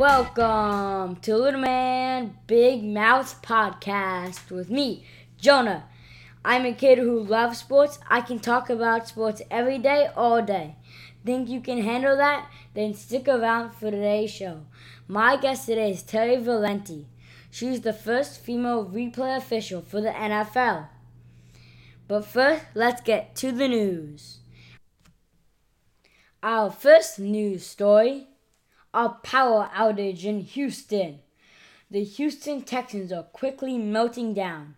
Welcome to Little Man Big Mouth Podcast with me, Jonah. I'm a kid who loves sports. I can talk about sports every day, all day. Think you can handle that? Then stick around for today's show. My guest today is Terri Valenti. She's the first female replay official for the NFL. But first, let's get to the news. Our first news story a power outage in Houston. The Houston Texans are quickly melting down.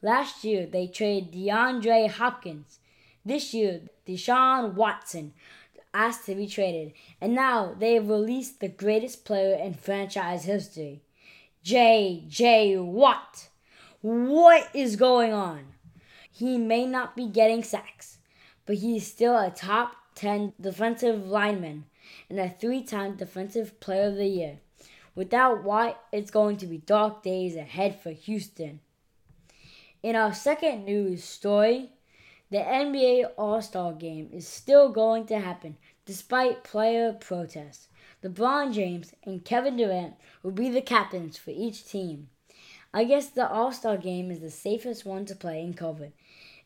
Last year, they traded DeAndre Hopkins. This year, Deshaun Watson asked to be traded. And now they have released the greatest player in franchise history, J.J. Watt. What is going on? He may not be getting sacks, but he is still a top 10 defensive lineman and a three time Defensive Player of the Year. Without Watt, it's going to be dark days ahead for Houston. In our second news story, the NBA All Star game is still going to happen despite player protests. LeBron James and Kevin Durant will be the captains for each team. I guess the All Star game is the safest one to play in COVID.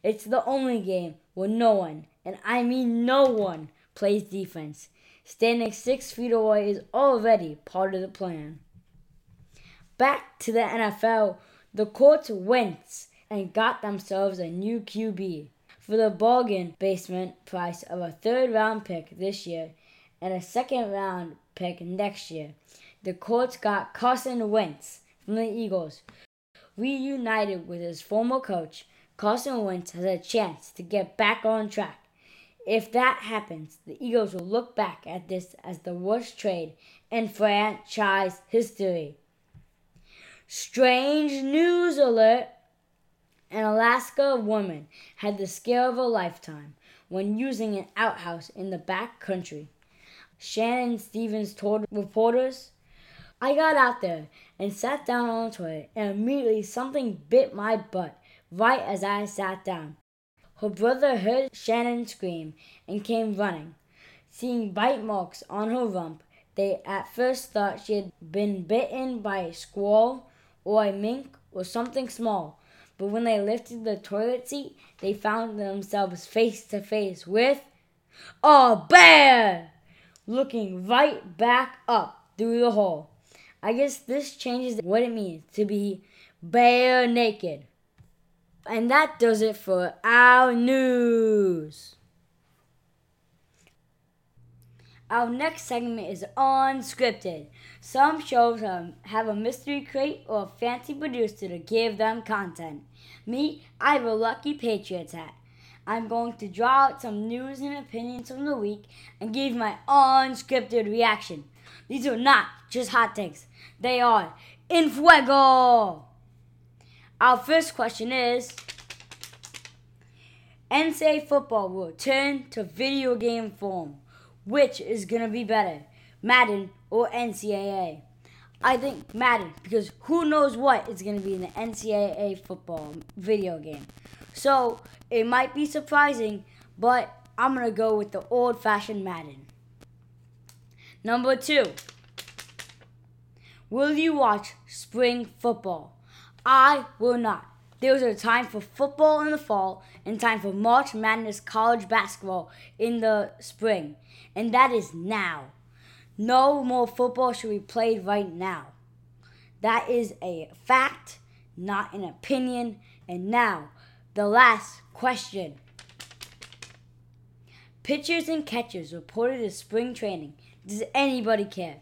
It's the only game where no one, and I mean no one, plays defense. Standing six feet away is already part of the plan. Back to the NFL, the Colts went and got themselves a new QB for the bargain basement price of a third round pick this year and a second round pick next year. The Colts got Carson Wentz from the Eagles. Reunited with his former coach, Carson Wentz has a chance to get back on track if that happens, the Eagles will look back at this as the worst trade in franchise history. Strange news alert! An Alaska woman had the scare of a lifetime when using an outhouse in the back country. Shannon Stevens told reporters, I got out there and sat down on the toilet, and immediately something bit my butt right as I sat down. Her brother heard Shannon scream and came running. Seeing bite marks on her rump, they at first thought she had been bitten by a squirrel or a mink or something small. But when they lifted the toilet seat, they found themselves face to face with a bear looking right back up through the hole. I guess this changes what it means to be bare naked. And that does it for our news. Our next segment is unscripted. Some shows um, have a mystery crate or a fancy producer to give them content. Me, I have a lucky Patriots hat. I'm going to draw out some news and opinions from the week and give my unscripted reaction. These are not just hot takes, they are in fuego! Our first question is NCAA football will turn to video game form. Which is going to be better, Madden or NCAA? I think Madden because who knows what is going to be in the NCAA football video game. So it might be surprising, but I'm going to go with the old fashioned Madden. Number two, will you watch spring football? I will not. There's a time for football in the fall and time for March Madness college basketball in the spring. And that is now. No more football should be played right now. That is a fact, not an opinion. And now, the last question. Pitchers and catchers reported to spring training. Does anybody care?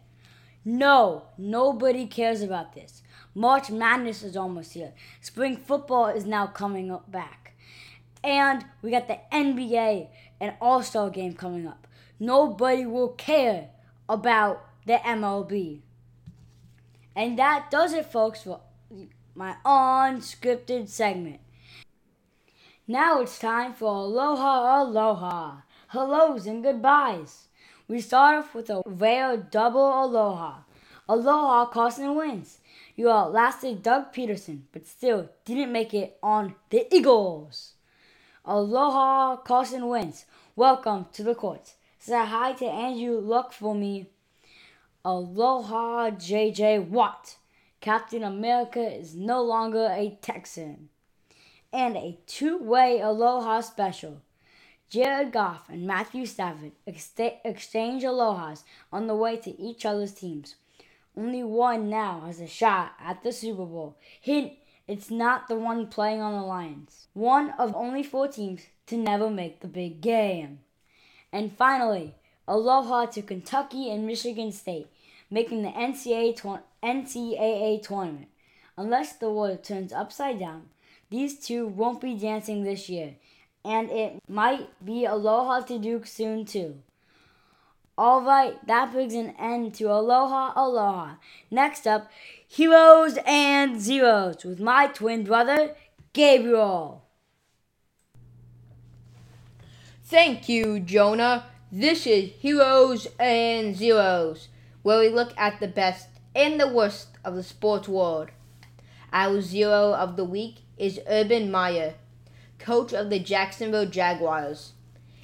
No, nobody cares about this. March Madness is almost here. Spring football is now coming up back. And we got the NBA and All Star game coming up. Nobody will care about the MLB. And that does it, folks, for my unscripted segment. Now it's time for Aloha Aloha. Hellos and goodbyes. We start off with a rare double aloha. Aloha Carson Wentz. You outlasted Doug Pederson, but still didn't make it on the Eagles. Aloha Carson Wentz. Welcome to the Colts. Say hi to Andrew Luck for me. Aloha JJ Watt. Captain America is no longer a Texan. And a two way Aloha special. Jared Goff and Matthew Stafford exchange alohas on the way to each other's teams. Only one now has a shot at the Super Bowl. Hint, it's not the one playing on the Lions. One of only four teams to never make the big game. And finally, aloha to Kentucky and Michigan State, making the NCAA, tw- NCAA tournament. Unless the world turns upside down, these two won't be dancing this year and it might be Aloha to Duke soon too. Alright, that brings an end to Aloha Aloha. Next up, Heroes and Zeros with my twin brother, Gabriel. Thank you, Jonah. This is Heroes and Zeros, where we look at the best and the worst of the sports world. Our zero of the week is Urban Meyer, coach of the Jacksonville Jaguars.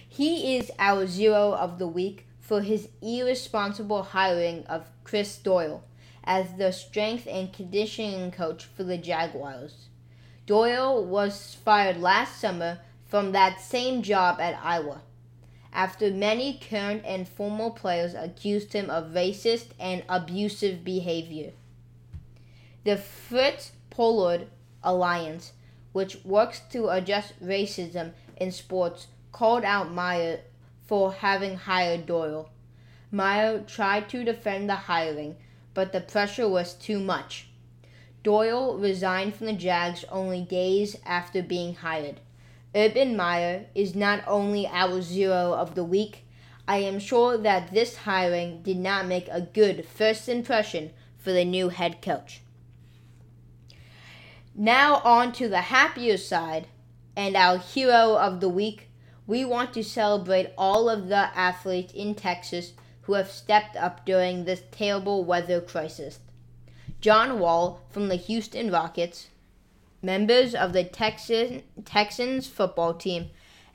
He is our zero of the week for his irresponsible hiring of Chris Doyle as the strength and conditioning coach for the Jaguars. Doyle was fired last summer from that same job at Iowa after many current and former players accused him of racist and abusive behavior. The Fritz Pollard Alliance which works to address racism in sports, called out Meyer for having hired Doyle. Meyer tried to defend the hiring, but the pressure was too much. Doyle resigned from the Jags only days after being hired. Urban Meyer is not only our zero of the week, I am sure that this hiring did not make a good first impression for the new head coach. Now, on to the happier side and our hero of the week. We want to celebrate all of the athletes in Texas who have stepped up during this terrible weather crisis. John Wall from the Houston Rockets, members of the Texan, Texans football team,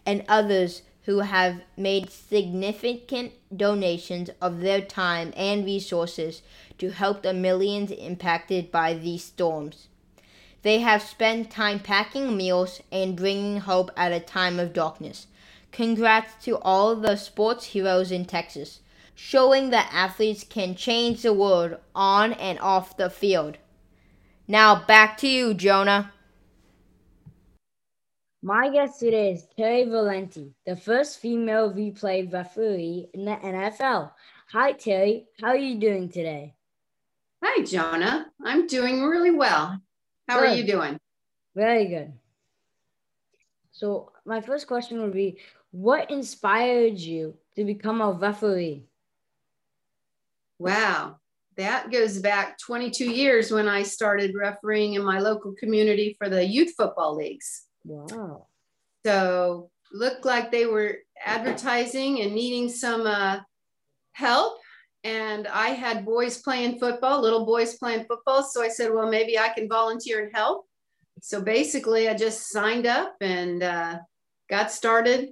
and others who have made significant donations of their time and resources to help the millions impacted by these storms. They have spent time packing meals and bringing hope at a time of darkness. Congrats to all the sports heroes in Texas, showing that athletes can change the world on and off the field. Now back to you, Jonah. My guest today is Terri Valenti, the first female replay referee in the NFL. Hi, Terri. How are you doing today? Hi, Jonah. I'm doing really well. How good. are you doing? Very good. So, my first question would be What inspired you to become a referee? Wow, that goes back 22 years when I started refereeing in my local community for the youth football leagues. Wow. So, looked like they were advertising and needing some uh, help and I had boys playing football, little boys playing football. So I said, well, maybe I can volunteer and help. So basically, I just signed up and uh, got started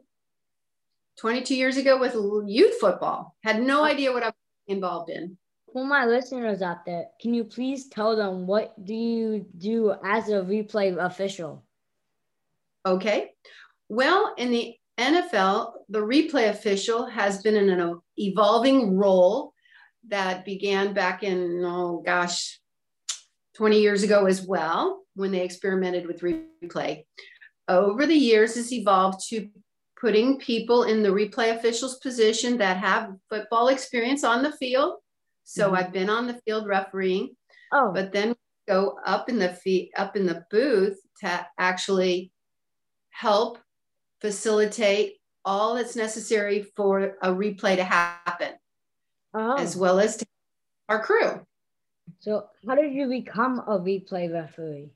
22 years ago with youth football. Had no oh. idea what I was involved in. For my listeners out there, can you please tell them what do you do as a replay official? Okay. Well, in the NFL, the replay official has been in an evolving role that began back in, oh gosh, 20 years ago as well, when they experimented with replay. Over the years, it's evolved to putting people in the replay officials position that have football experience on the field. So mm-hmm. I've been on the field refereeing, oh. but then go up in the feet, up in the booth to actually help facilitate all that's necessary for a replay to happen oh. as well as our crew. So, how did you become a replay referee?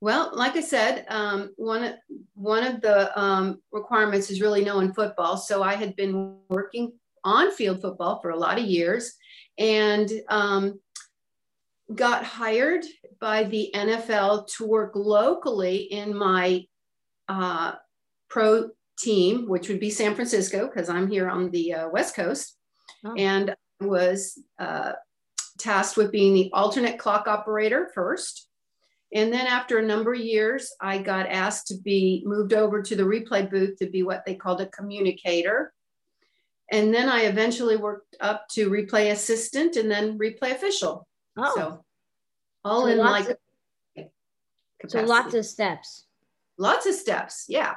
Well, like I said, um, one one of the um, requirements is really knowing football. So I had been working on field football for a lot of years, and um, got hired by the NFL to work locally in my uh, pro team, which would be San Francisco, because I'm here on the uh, West Coast. Oh. And was uh, tasked with being the alternate clock operator first. And then after a number of years, I got asked to be moved over to the replay booth to be what they called a communicator. And then I eventually worked up to replay assistant and then replay official. Oh. So all so in like of, so lots of steps. Lots of steps, yeah.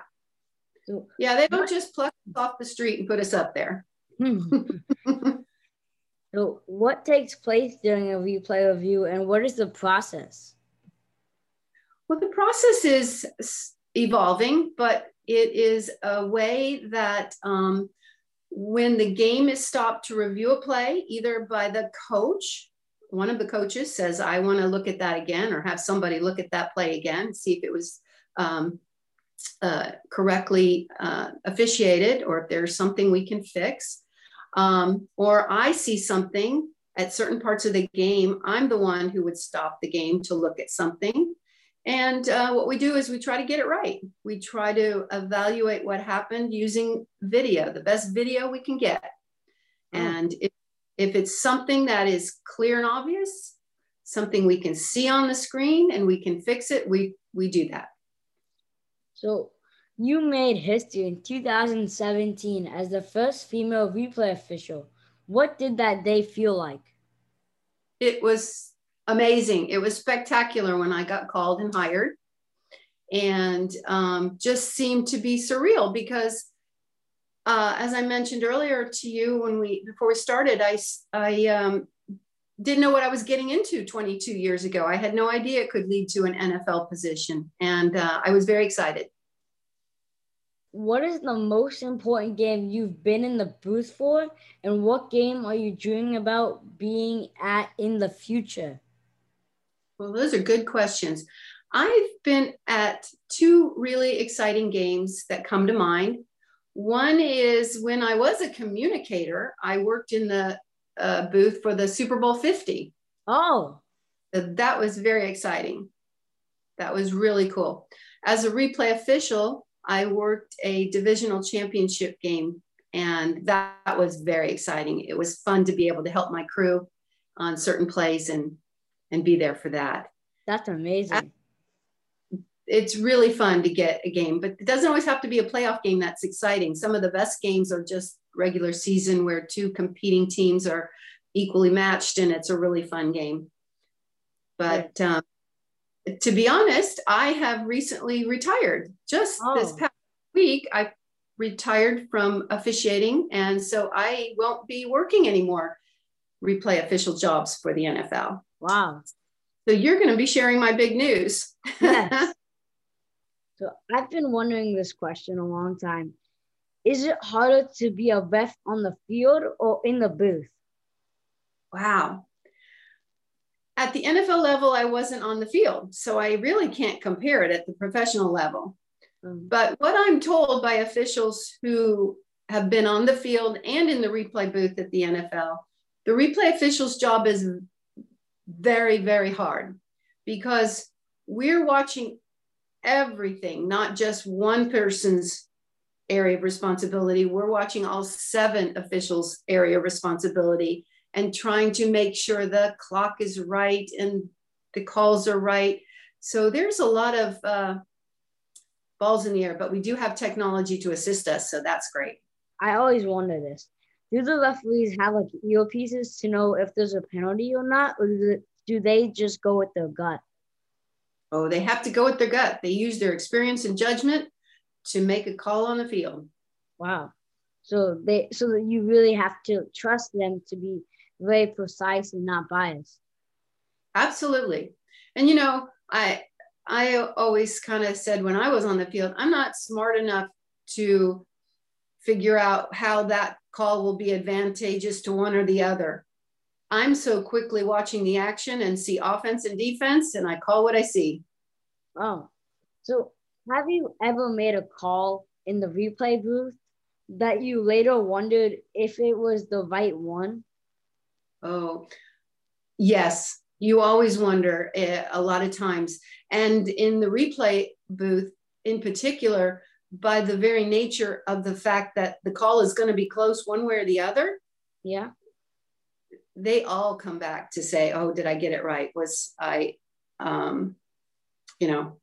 So, yeah, they don't just pluck us off the street and put us up there. Hmm. so what takes place during a replay review and what is the process? Well, the process is evolving, but it is a way that um, when the game is stopped to review a play, either by the coach, one of the coaches says, I want to look at that again, or have somebody look at that play again, see if it was um, uh, correctly uh, officiated or if there's something we can fix. Um, or I see something at certain parts of the game, I'm the one who would stop the game to look at something. And uh, what we do is we try to get it right. We try to evaluate what happened using video, the best video we can get. Oh. And if, if it's something that is clear and obvious, something we can see on the screen and we can fix it, we, we do that. So you made history in 2017 as the first female replay official. What did that day feel like? It was amazing. It was spectacular when I got called and hired, and um, just seemed to be surreal because, uh, as I mentioned earlier to you when we before we started, I I um, didn't know what I was getting into 22 years ago. I had no idea it could lead to an NFL position, and uh, I was very excited. What is the most important game you've been in the booth for, and what game are you dreaming about being at in the future? Well, those are good questions. I've been at two really exciting games that come to mind. One is when I was a communicator, I worked in the uh, booth for the Super Bowl 50. Oh, that was very exciting. That was really cool. As a replay official, I worked a divisional championship game, and that, that was very exciting. It was fun to be able to help my crew on certain plays and and be there for that. That's amazing. It's really fun to get a game, but it doesn't always have to be a playoff game that's exciting. Some of the best games are just regular season where two competing teams are equally matched and it's a really fun game. But um, to be honest, I have recently retired. Just oh. this past week, I retired from officiating. And so I won't be working anymore, replay official jobs for the NFL. Wow. So you're going to be sharing my big news. yes. So I've been wondering this question a long time. Is it harder to be a ref on the field or in the booth? Wow. At the NFL level, I wasn't on the field, so I really can't compare it at the professional level. Mm. But what I'm told by officials who have been on the field and in the replay booth at the NFL, the replay official's job is very, very hard because we're watching everything, not just one person's area of responsibility. We're watching all seven officials' area of responsibility and trying to make sure the clock is right and the calls are right. So there's a lot of uh, balls in the air, but we do have technology to assist us. So that's great. I always wonder this do the referees have like earpieces to know if there's a penalty or not, or do, do they just go with their gut? Oh, they have to go with their gut. They use their experience and judgment to make a call on the field. Wow. So they so that you really have to trust them to be very precise and not biased. Absolutely. And you know, I I always kind of said when I was on the field, I'm not smart enough to figure out how that call will be advantageous to one or the other. I'm so quickly watching the action and see offense and defense, and I call what I see. Oh, so have you ever made a call in the replay booth that you later wondered if it was the right one? Oh, yes. You always wonder uh, a lot of times. And in the replay booth in particular, by the very nature of the fact that the call is going to be close one way or the other. Yeah. they all come back to say, "Oh, did I get it right? Was I, um, you know,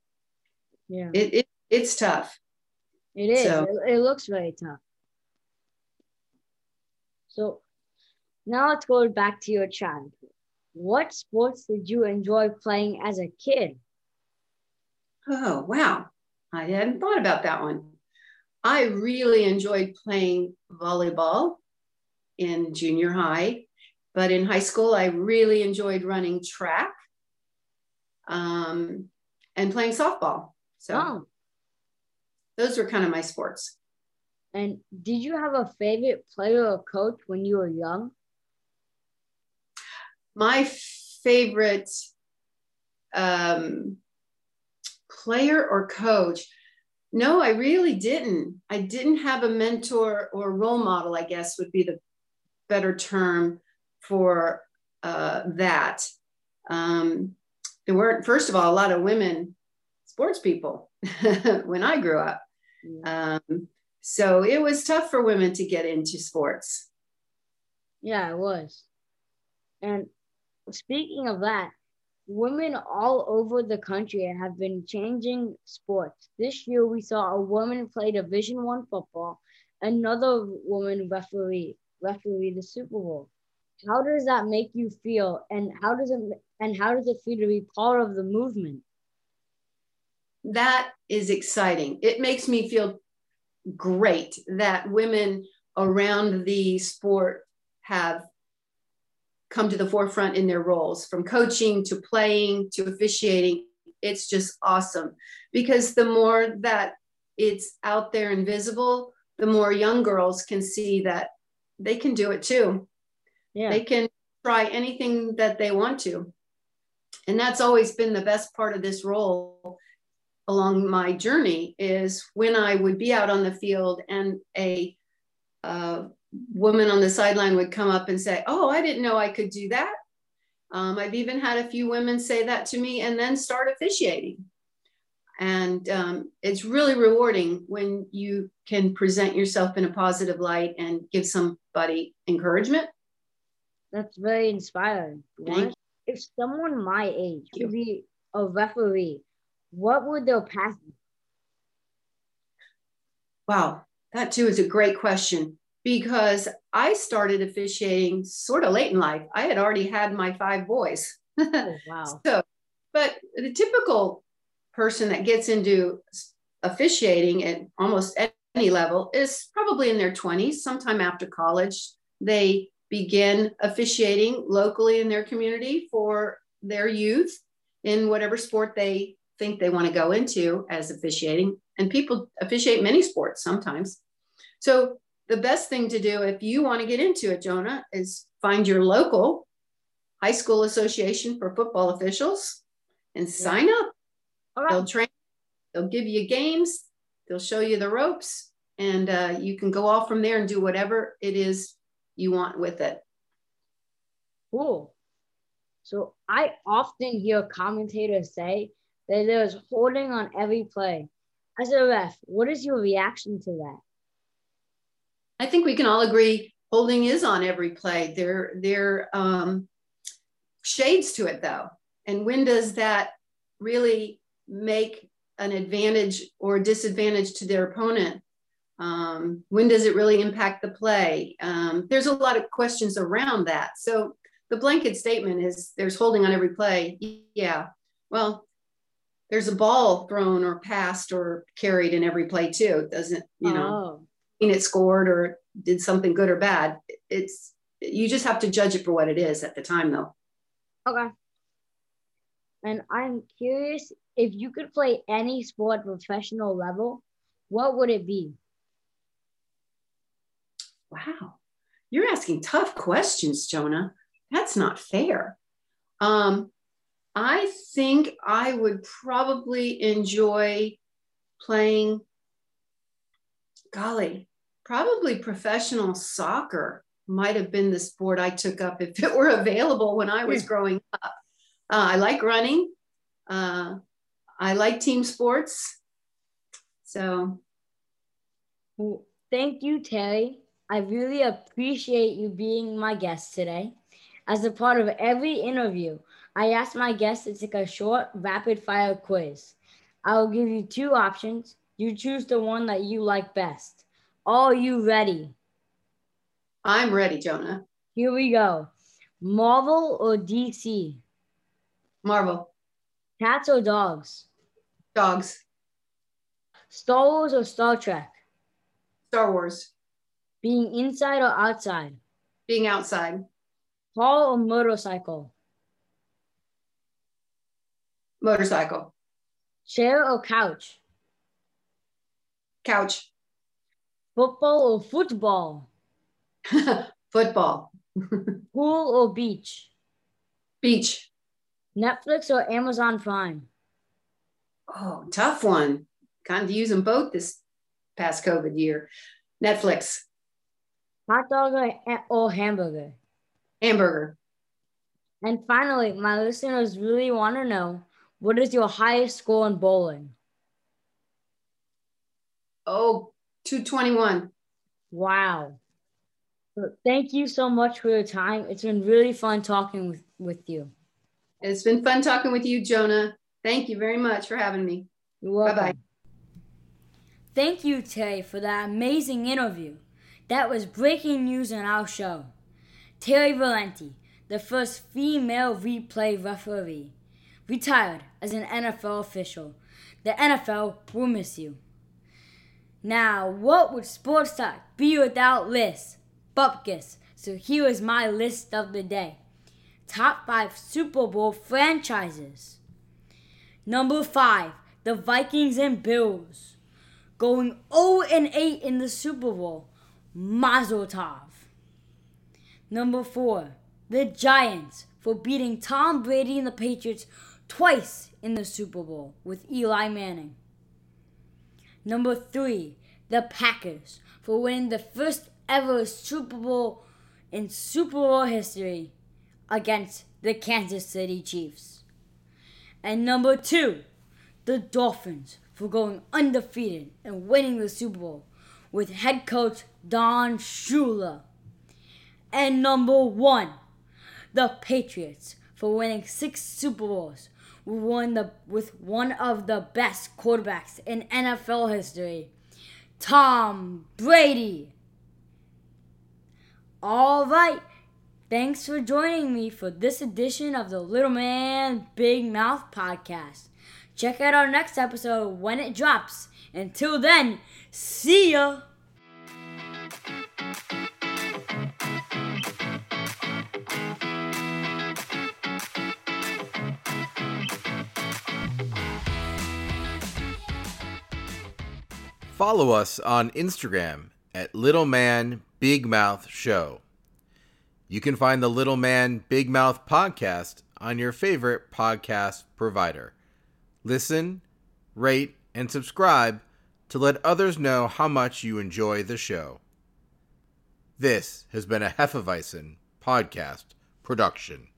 Yeah. it, it it's tough." It is. So- It, it looks very tough. So now let's go back to your childhood. What sports did you enjoy playing as a kid? Oh, wow. I hadn't thought about that one. I really enjoyed playing volleyball in junior high, but in high school, I really enjoyed running track um, and playing softball. So Oh, those were kind of my sports. and did you have a favorite player or coach when you were young? My favorite um, player or coach. No, I really didn't. I didn't have a mentor or role model, I guess would be the better term for uh, that. Um, there weren't, first of all, a lot of women sports people when I grew up. Um, so it was tough for women to get into sports. Yeah, it was. And speaking of that, women all over the country have been changing sports. This year we saw a woman play Division One football, another woman referee referee the Super Bowl. How does that make you feel and how does it and how does it feel to be part of the movement? that is exciting. It makes me feel great that women around the sport have come to the forefront in their roles from coaching to playing to officiating. It's just awesome because the more that it's out there and visible, the more young girls can see that they can do it too. Yeah. They can try anything that they want to. And that's always been the best part of this role along my journey is when I would be out on the field and a uh, woman on the sideline would come up and say, Oh, I didn't know I could do that. Um, I've even had a few women say that to me and then start officiating. And um, it's really rewarding when you can present yourself in a positive light and give somebody encouragement. That's very inspiring. Thank you. If someone my age could be a referee, what would their path be? Wow, that too is a great question because I started officiating sort of late in life. I had already had my five boys. Oh, wow. So, but the typical person that gets into officiating at almost any level is probably in their 20s, sometime after college. They begin officiating locally in their community for their youth in whatever sport they think they want to go into as officiating. And people officiate many sports sometimes. So, the best thing to do if you want to get into it, Jonah, is find your local high school association for football officials and sign up. They'll train, they'll give you games, they'll show you the ropes, and uh, you can go off from there and do whatever it is you want with it. Cool. So I often hear commentators say that there's holding on every play. As a ref, what is your reaction to that? I think we can all agree holding is on every play. There, there um, shades to it though. And when does that really make an advantage or disadvantage to their opponent? Um, when does it really impact the play? Um, there's a lot of questions around that. So the blanket statement is there's holding on every play. Yeah. Well, there's a ball thrown or passed or carried in every play too. Doesn't, you know, Oh, mean it scored or did something good or bad. It's you just have to judge it for what it is at the time though. okay. And I'm curious if you could play any sport professional level, what would it be? Wow. You're asking tough questions, Jonah. That's not fair. Um, I think I would probably enjoy playing, golly, probably professional soccer might have been the sport I took up if it were available when I was growing up. Uh, I like running. Uh, I like team sports. So Well, thank you, Terri. I really appreciate you being my guest today. As a part of every interview, I ask my guests to take a short, rapid fire quiz. I will give you two options. You choose the one that you like best. Are you ready? I'm ready, Jonah. Here we go. Marvel or DC? Marvel. Cats or dogs? Dogs. Star Wars or Star Trek? Star Wars. Being inside or outside? Being outside. Car or motorcycle? Motorcycle. Chair or couch? Couch. Football or football? Football. Pool or beach? Beach. Netflix or Amazon Prime? Oh, tough one. Kind of use them both this past COVID year. Netflix. Hot dog or, or hamburger? Hamburger. And finally, my listeners really want to know what is your highest score in bowling? Oh, 221. Wow. Thank you so much for your time. It's been really fun talking with, with you. It's been fun talking with you, Jonah. Thank you very much for having me. You're. Bye-bye. Thank you, Terri, for that amazing interview. That was breaking news on our show. Terri Valenti, the first female replay referee, retired as an NFL official. The NFL will miss you. Now, what would Sports Talk be without Liz Bupkis? So here is my list of the day. Top 5 Super Bowl franchises. Number 5, the Vikings and Bills. Going 0 and 8 in the Super Bowl. Mazel tov. Number 4, the Giants for beating Tom Brady and the Patriots twice in the Super Bowl with Eli Manning. Number three, the Packers for winning the first ever Super Bowl in Super Bowl history against the Kansas City Chiefs. And number two, the Dolphins for going undefeated and winning the Super Bowl with head coach Don Shula. And number one, the Patriots for winning six Super Bowls one, the, with one of the best quarterbacks in NFL history, Tom Brady. All right. Thanks for joining me for this edition of the Little Man Big Mouth podcast. Check out our next episode when it drops. Until then, see ya. Follow us on Instagram at Little Man Big Mouth Show. You can find the Little Man Big Mouth podcast on your favorite podcast provider. Listen, rate, and subscribe to let others know how much you enjoy the show. This has been a Hefeweizen podcast production.